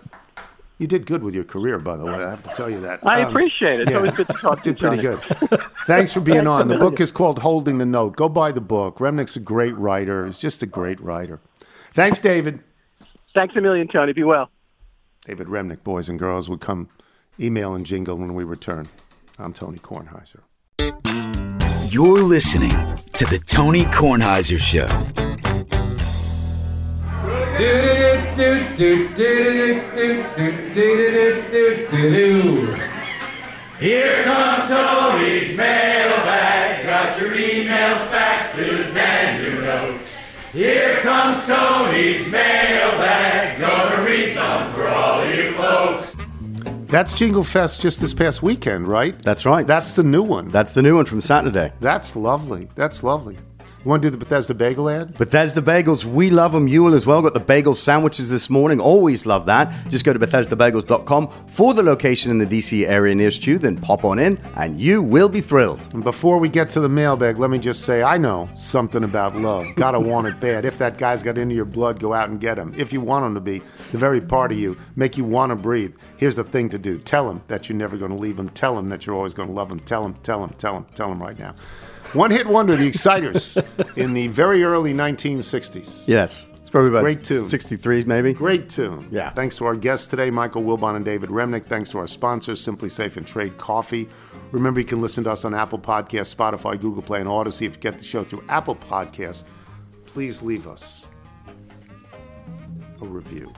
you did good with your career, by the way. I have to tell you that. I Um, appreciate it. It's always good to talk to you. Did pretty Johnny. good. Thanks for being Thanks on. The book is called Holding the Note. Go buy the book. Remnick's a great writer. He's just a great writer. Thanks, David. Thanks a million, Tony. Be well. David Remnick, boys and girls, will come email and jingle when we return. I'm Tony Kornheiser. You're listening to the Tony Kornheiser Show. Here comes Tony's mailbag. Got your emails, faxes, and your notes. Here comes Tony's mailbag. Gonna read some for all you folks. That's Jinglefest just this past weekend, right? That's right. That's the new one. That's the new one from Saturday. That's lovely. That's lovely. You want to do the Bethesda Bagel ad? Bethesda Bagels, we love them. You will as well. Got the bagel sandwiches this morning. Always love that. Just go to BethesdaBagels.com for the location in the DC area nearest you. Then pop on in, and you will be thrilled. And before we get to the mailbag, let me just say I know something about love. Gotta want it bad. If that guy's got into your blood, go out and get him. If you want him to be the very part of you, make you want to breathe. Here's the thing to do tell him that you're never going to leave him. Tell him that you're always going to love him. Tell him, tell him, tell him, tell him right now. One hit wonder, the Exciters, in the very early 1960s. Yes. It's probably about Great tune. 63, maybe. Great tune. Yeah. Thanks to our guests today, Michael Wilbon and David Remnick. Thanks to our sponsors, SimpliSafe and Trade Coffee. Remember, you can listen to us on Apple Podcasts, Spotify, Google Play, and Audacy. If you get the show through Apple Podcasts, please leave us a review.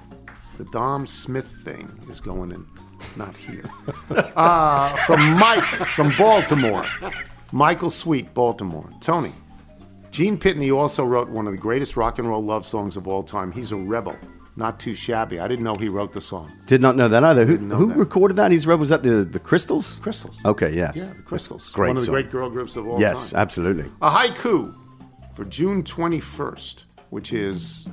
The Dom Smith thing is going in, not here. uh, from Mike from Baltimore. Michael Sweet, Baltimore. Tony. Gene Pitney also wrote one of the greatest rock and roll love songs of all time. He's a rebel, not too shabby. I didn't know he wrote the song. Did not know that either. Who, who that. recorded that? He's rebel. was that the the Crystals? Crystals. Okay, yes. Yeah, the Crystals. Great One of the song. great girl groups of all Yes, time. Yes, absolutely. A haiku for June 21st, which is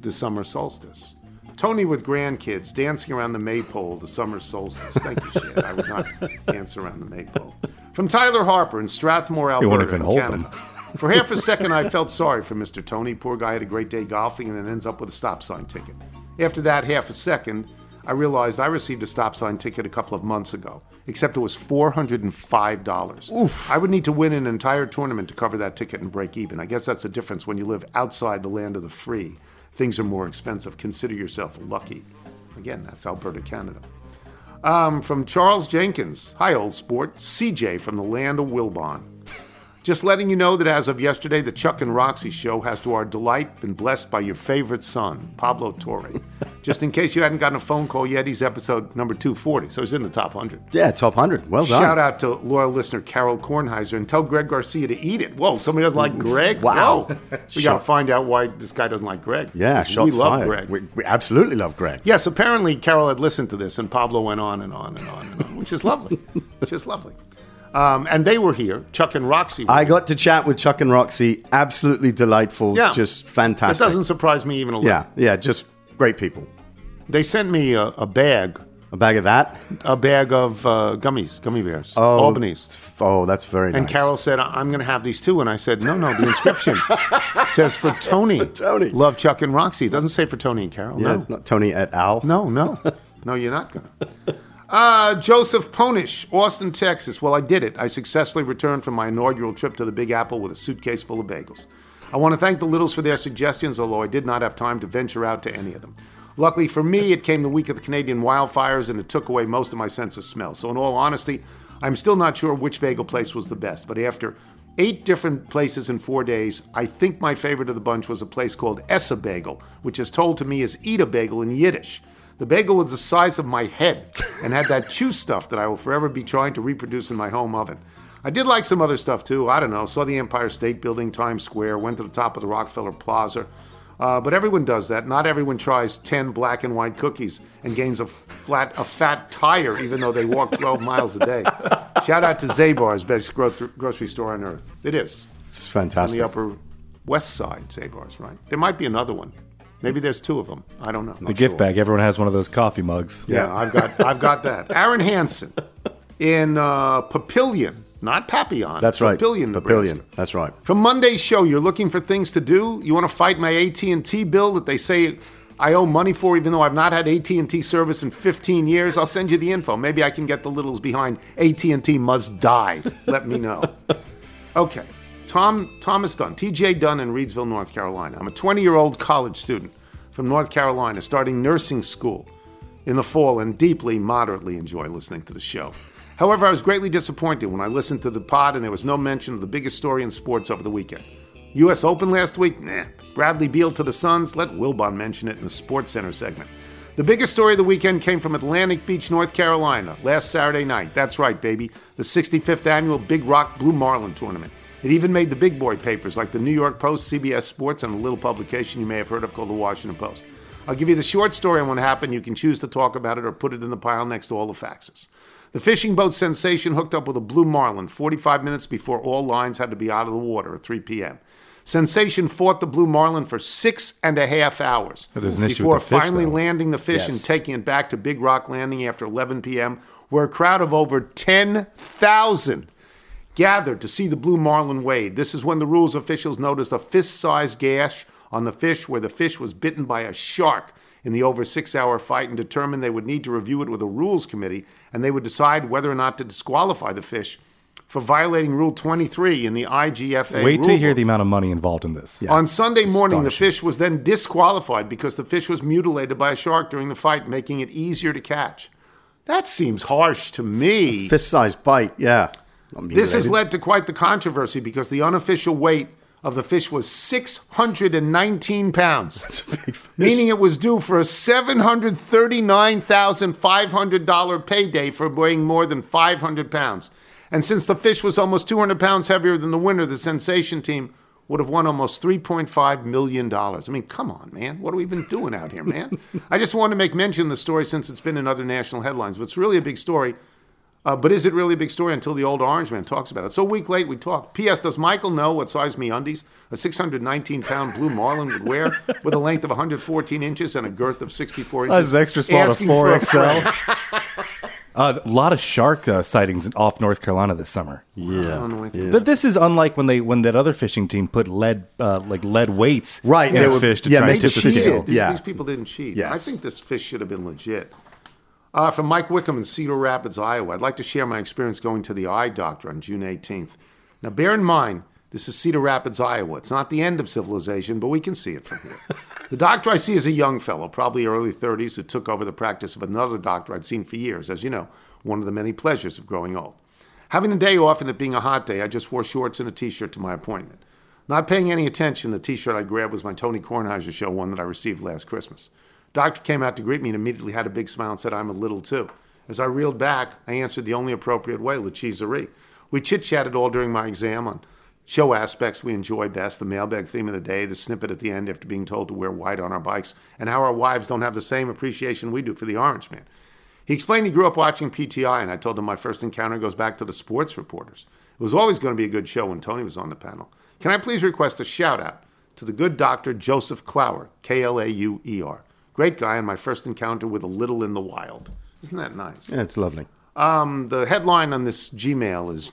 the summer solstice. Tony with grandkids dancing around the maypole, the summer solstice. Thank you, Shad. I would not dance around the maypole. From Tyler Harper in Strathmore, Alberta. You won't even hold Canada. For half a second, I felt sorry for Mr. Tony. Poor guy had a great day golfing and then ends up with a stop sign ticket. After that half a second, I realized I received a stop sign ticket a couple of months ago, except it was $405. Oof. I would need to win an entire tournament to cover that ticket and break even. I guess that's the difference when you live outside the land of the free. Things are more expensive. Consider yourself lucky. Again, that's Alberta, Canada. Um, from Charles Jenkins. Hi, old sport. CJ from the land of Wilbon. Just letting you know that as of yesterday, the Chuck and Roxy show has, to our delight, been blessed by your favorite son, Pablo Torre. Just in case you hadn't gotten a phone call yet, he's episode number 240, so he's in the top 100. Yeah, top 100. Well done. Shout out to loyal listener Carol Kornheiser and tell Greg Garcia to eat it. Whoa, somebody doesn't like Greg? Wow. Whoa. We got to find out why this guy doesn't like Greg. Yeah, we love fired. Greg. We, we absolutely love Greg. Yes, apparently Carol had listened to this, and Pablo went on and on and on and on, which is lovely, which is lovely. Um, and they were here. Chuck and Roxy. Were I here. got to chat with Chuck and Roxy. Absolutely delightful. Yeah. Just fantastic. It doesn't surprise me even a little. Yeah, yeah, just great people. They sent me a, a bag, A bag of that? a bag of uh, gummies, gummy bears, Oh, Albanese. it's- Oh, that's very nice. And Carol said, "I'm going to have these too." And I said, "No, no. The inscription says for Tony. for Tony. Love Chuck and Roxy. It doesn't say for Tony and Carol. Yeah, no, not Tony et al. no, no, no. You're not going to." Uh, Joseph Ponish, Austin, Texas. Well, I did it. I successfully returned from my inaugural trip to the Big Apple with a suitcase full of bagels. I want to thank the Littles for their suggestions, although I did not have time to venture out to any of them. Luckily for me, it came the week of the Canadian wildfires and it took away most of my sense of smell. So, in all honesty, I'm still not sure which bagel place was the best. But after eight different places in four days, I think my favorite of the bunch was a place called Ess-a-Bagel, which is told to me as Eat a Bagel in Yiddish. The bagel was the size of my head and had that chew stuff that I will forever be trying to reproduce in my home oven. I did like some other stuff too. I don't know. Saw the Empire State Building, Times Square, went to the top of the Rockefeller Plaza. Uh, but everyone does that. Not everyone tries 10 black and white cookies and gains a flat, a fat tire, even though they walk 12 miles a day. Shout out to Zabar's, best gro- grocery store on earth. It is. It's fantastic. On the Upper West Side, Zabar's, right? There might be another one. Maybe there's two of them. I don't know. The gift bag. Everyone has one of those coffee mugs. Yeah, I've got I've got that. Aaron Hansen in uh, Papillion, not Papillon. That's right. Papillion, Nebraska. Papillion. That's right. From Monday's show, you're looking for things to do. You want to fight my AT&T bill that they say I owe money for, even though I've not had AT&T service in 15 years. I'll send you the info. Maybe I can get the littles behind AT&T must die. Let me know. Okay. Tom Thomas Dunn, TJ Dunn in Reidsville, North Carolina. I'm a 20 year old college student from North Carolina starting nursing school in the fall and deeply, moderately enjoy listening to the show. However, I was greatly disappointed when I listened to the pod and there was no mention of the biggest story in sports over the weekend. U.S. Open last week? Nah. Bradley Beal to the Suns? Let Wilbon mention it in the Sports Center segment. The biggest story of the weekend came from Atlantic Beach, North Carolina, last Saturday night. That's right, baby. The 65th annual Big Rock Blue Marlin tournament. It even made the big boy papers like the New York Post, CBS Sports, and a little publication you may have heard of called the Washington Post. I'll give you the short story on what happened. You can choose to talk about it or put it in the pile next to all the faxes. The fishing boat sensation hooked up with a blue marlin 45 minutes before all lines had to be out of the water at 3 p.m. Sensation fought the blue marlin for six and a half hours Oh, there's an issue before with the fish, finally though. landing the fish Yes. and taking it back to Big Rock Landing after 11 p.m., where a crowd of over 10,000 gathered to see the blue marlin wade. This is when the rules officials noticed a fist sized gash on the fish where the fish was bitten by a shark in the over six hour fight and determined they would need to review it with a rules committee and they would decide whether or not to disqualify the fish for violating Rule 23 in the IGFA. Wait to rule hear book. the amount of money involved in this. On Sunday morning, the fish was then disqualified because the fish was mutilated by a shark during the fight, making it easier to catch. That seems harsh to me. Fist sized bite. Yeah. This has led to quite the controversy because the unofficial weight of the fish was 619 pounds, It's a big fish. meaning it was due for a $739,500 payday for weighing more than 500 pounds. And since the fish was almost 200 pounds heavier than the winner, the Sensation team would have won almost $3.5 million. I mean, come on, man. What have we been doing out here, man? I just wanted to make mention of the story since it's been in other national headlines, but it's really a big story. Uh, but is it really a big story until the old orange man talks about it? So a week late, we talked. P.S. Does Michael know what size me undies a 619 pound blue marlin would wear with a length of 114 inches and a girth of 64 inches? Size extra small to a 4XL. friend. Uh, a lot of shark uh, sightings off North Carolina this summer. Yeah. on. But this is unlike when they when that other fishing team put lead uh, like lead weights Right, in they a were- fish to yeah, try they and tip the scale. These, Yeah. these people didn't cheat. Yes. I think this fish should have been legit. Uh, from Mike Wickham in Cedar Rapids, Iowa. I'd like to share my experience going to the eye doctor on June 18th. Now, bear in mind, this is Cedar Rapids, Iowa. It's not the end of civilization, but we can see it from here. the doctor I see is a young fellow, probably early 30s, who took over the practice of another doctor I'd seen for years. As you know, one of the many pleasures of growing old. Having the day off and it being a hot day, I just wore shorts and a t shirt to my appointment. Not paying any attention, the t shirt I grabbed was my Tony Kornheiser show one that I received last Christmas. Doctor came out to greet me and immediately had a big smile and said, I'm a little too. As I reeled back, I answered the only appropriate way, Lacheserie. We chit chatted all during my exam on show aspects we enjoy best, the mailbag theme of the day, the snippet at the end after being told to wear white on our bikes, and how our wives don't have the same appreciation we do for the Orange Man. He explained he grew up watching PTI, and I told him my first encounter goes back to the sports reporters. It was always going to be a good show when Tony was on the panel. Can I please request a shout out to the good doctor Joseph Klauer, K L A U E R? Great guy, and my first encounter with a little in the wild. Isn't that nice? Yeah, it's lovely. Um, the headline on this Gmail is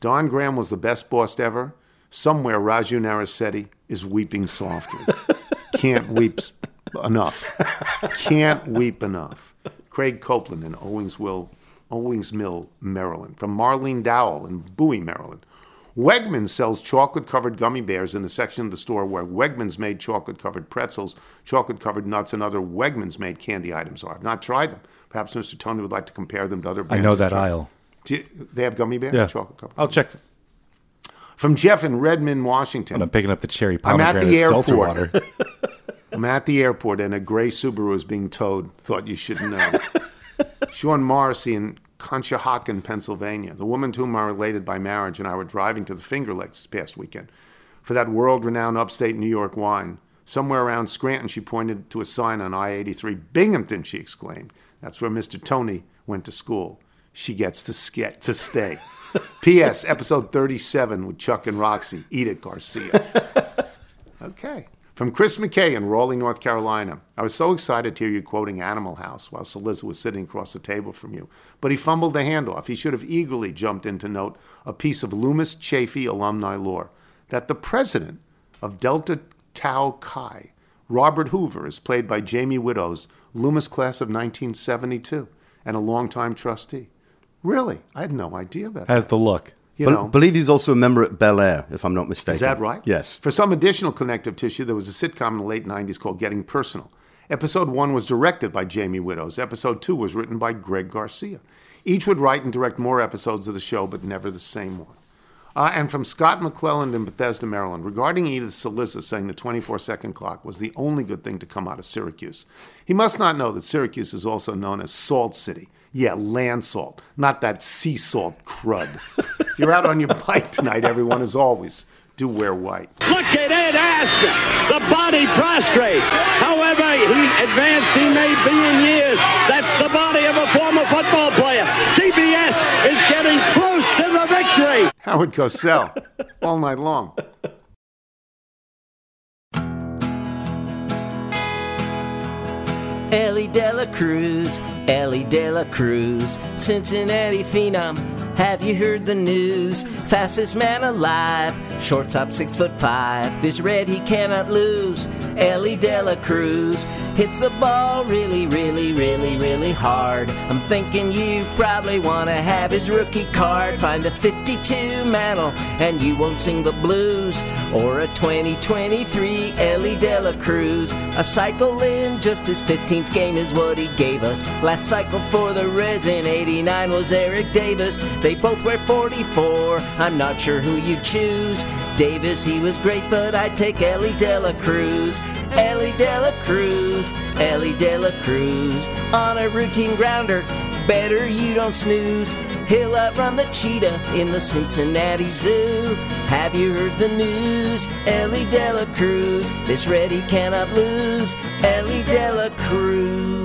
Don Graham was the best boss ever. Somewhere Raju Narisetti is weeping softly. Can't weep enough. Can't weep enough. Craig Copeland in Owingsville, Owings Mill, Maryland. From Marlene Dowell in Bowie, Maryland. Wegmans sells chocolate covered gummy bears in the section of the store where Wegmans made chocolate covered pretzels, chocolate covered nuts, and other Wegmans made candy items are. I've not tried them. Perhaps Mr. Tony would like to compare them to other brands. I know that aisle. Do you- they have gummy bears? Yeah. Chocolate covered. I'll check. From Jeff in Redmond, Washington. I'm picking up the cherry I'm at pomegranate the airport. water. I'm at the airport and a gray Subaru is being towed. Thought you should know. Sean Morrissey in Conshohocken, Pennsylvania. The woman to whom I'm related by marriage and I were driving to the Finger Lakes this past weekend for that world renowned upstate New York wine. Somewhere around Scranton, she pointed to a sign on I 83. Binghamton, she exclaimed. That's where Mr. Tony went to school. She gets to, sk- to stay. P.S. Episode 37 with Chuck and Roxy. Eat it, Garcia. Okay. From Chris McKay in Raleigh, North Carolina. I was so excited to hear you quoting Animal House while Cillizza was sitting across the table from you. But he fumbled the handoff. He should have eagerly jumped in to note a piece of Loomis Chaffee alumni lore that the president of Delta Tau Chi, Robert Hoover, is played by Jamie Widdoes Loomis class of 1972 and a longtime trustee. Really? I had no idea about that. Has the look. You know. believe he's also a member at Bel Air, if I'm not mistaken. Is that right? Yes. For some additional connective tissue, there was a sitcom in the late 90s called Getting Personal. Episode one was directed by Jamie Widdoes. Episode two was written by Greg Garcia. Each would write and direct more episodes of the show, but never the same one. Uh, and from Scott McClelland in Bethesda, Maryland, regarding Edith Cillizza saying the 24 second clock was the only good thing to come out of Syracuse. He must not know that Syracuse is also known as Salt City. Yeah, land salt, not that sea salt crud. if you're out on your bike tonight, everyone, as always, do wear white. Look at Ed Asner, the body prostrate. However, he advanced he may be in years. That's the body of a former football player. CBS is getting close to the victory. Howard Cosell, all night long. Elly De La Cruz, Elly De La Cruz, Cincinnati Phenom. Have you heard the news? Fastest man alive, shortstop six foot five. This red he cannot lose. Elly De La Cruz hits the ball really, really, really, really hard. I'm thinking you probably want to have his rookie card. Find a 52 mantle and you won't sing the blues. Or a 2023 Elly De La Cruz. A cycle in just his 15th game is what he gave us. Last cycle for the Reds in 89 was Eric Davis. They both wear 44. I'm not sure who you choose. Davis, he was great, but I'd take Elly De La Cruz. Elly De La Cruz, Elly De La Cruz. On a routine grounder, better you don't snooze. He'll outrun the cheetah in the Cincinnati Zoo. Have you heard the news? Elly De La Cruz, this he cannot lose. Elly De La Cruz.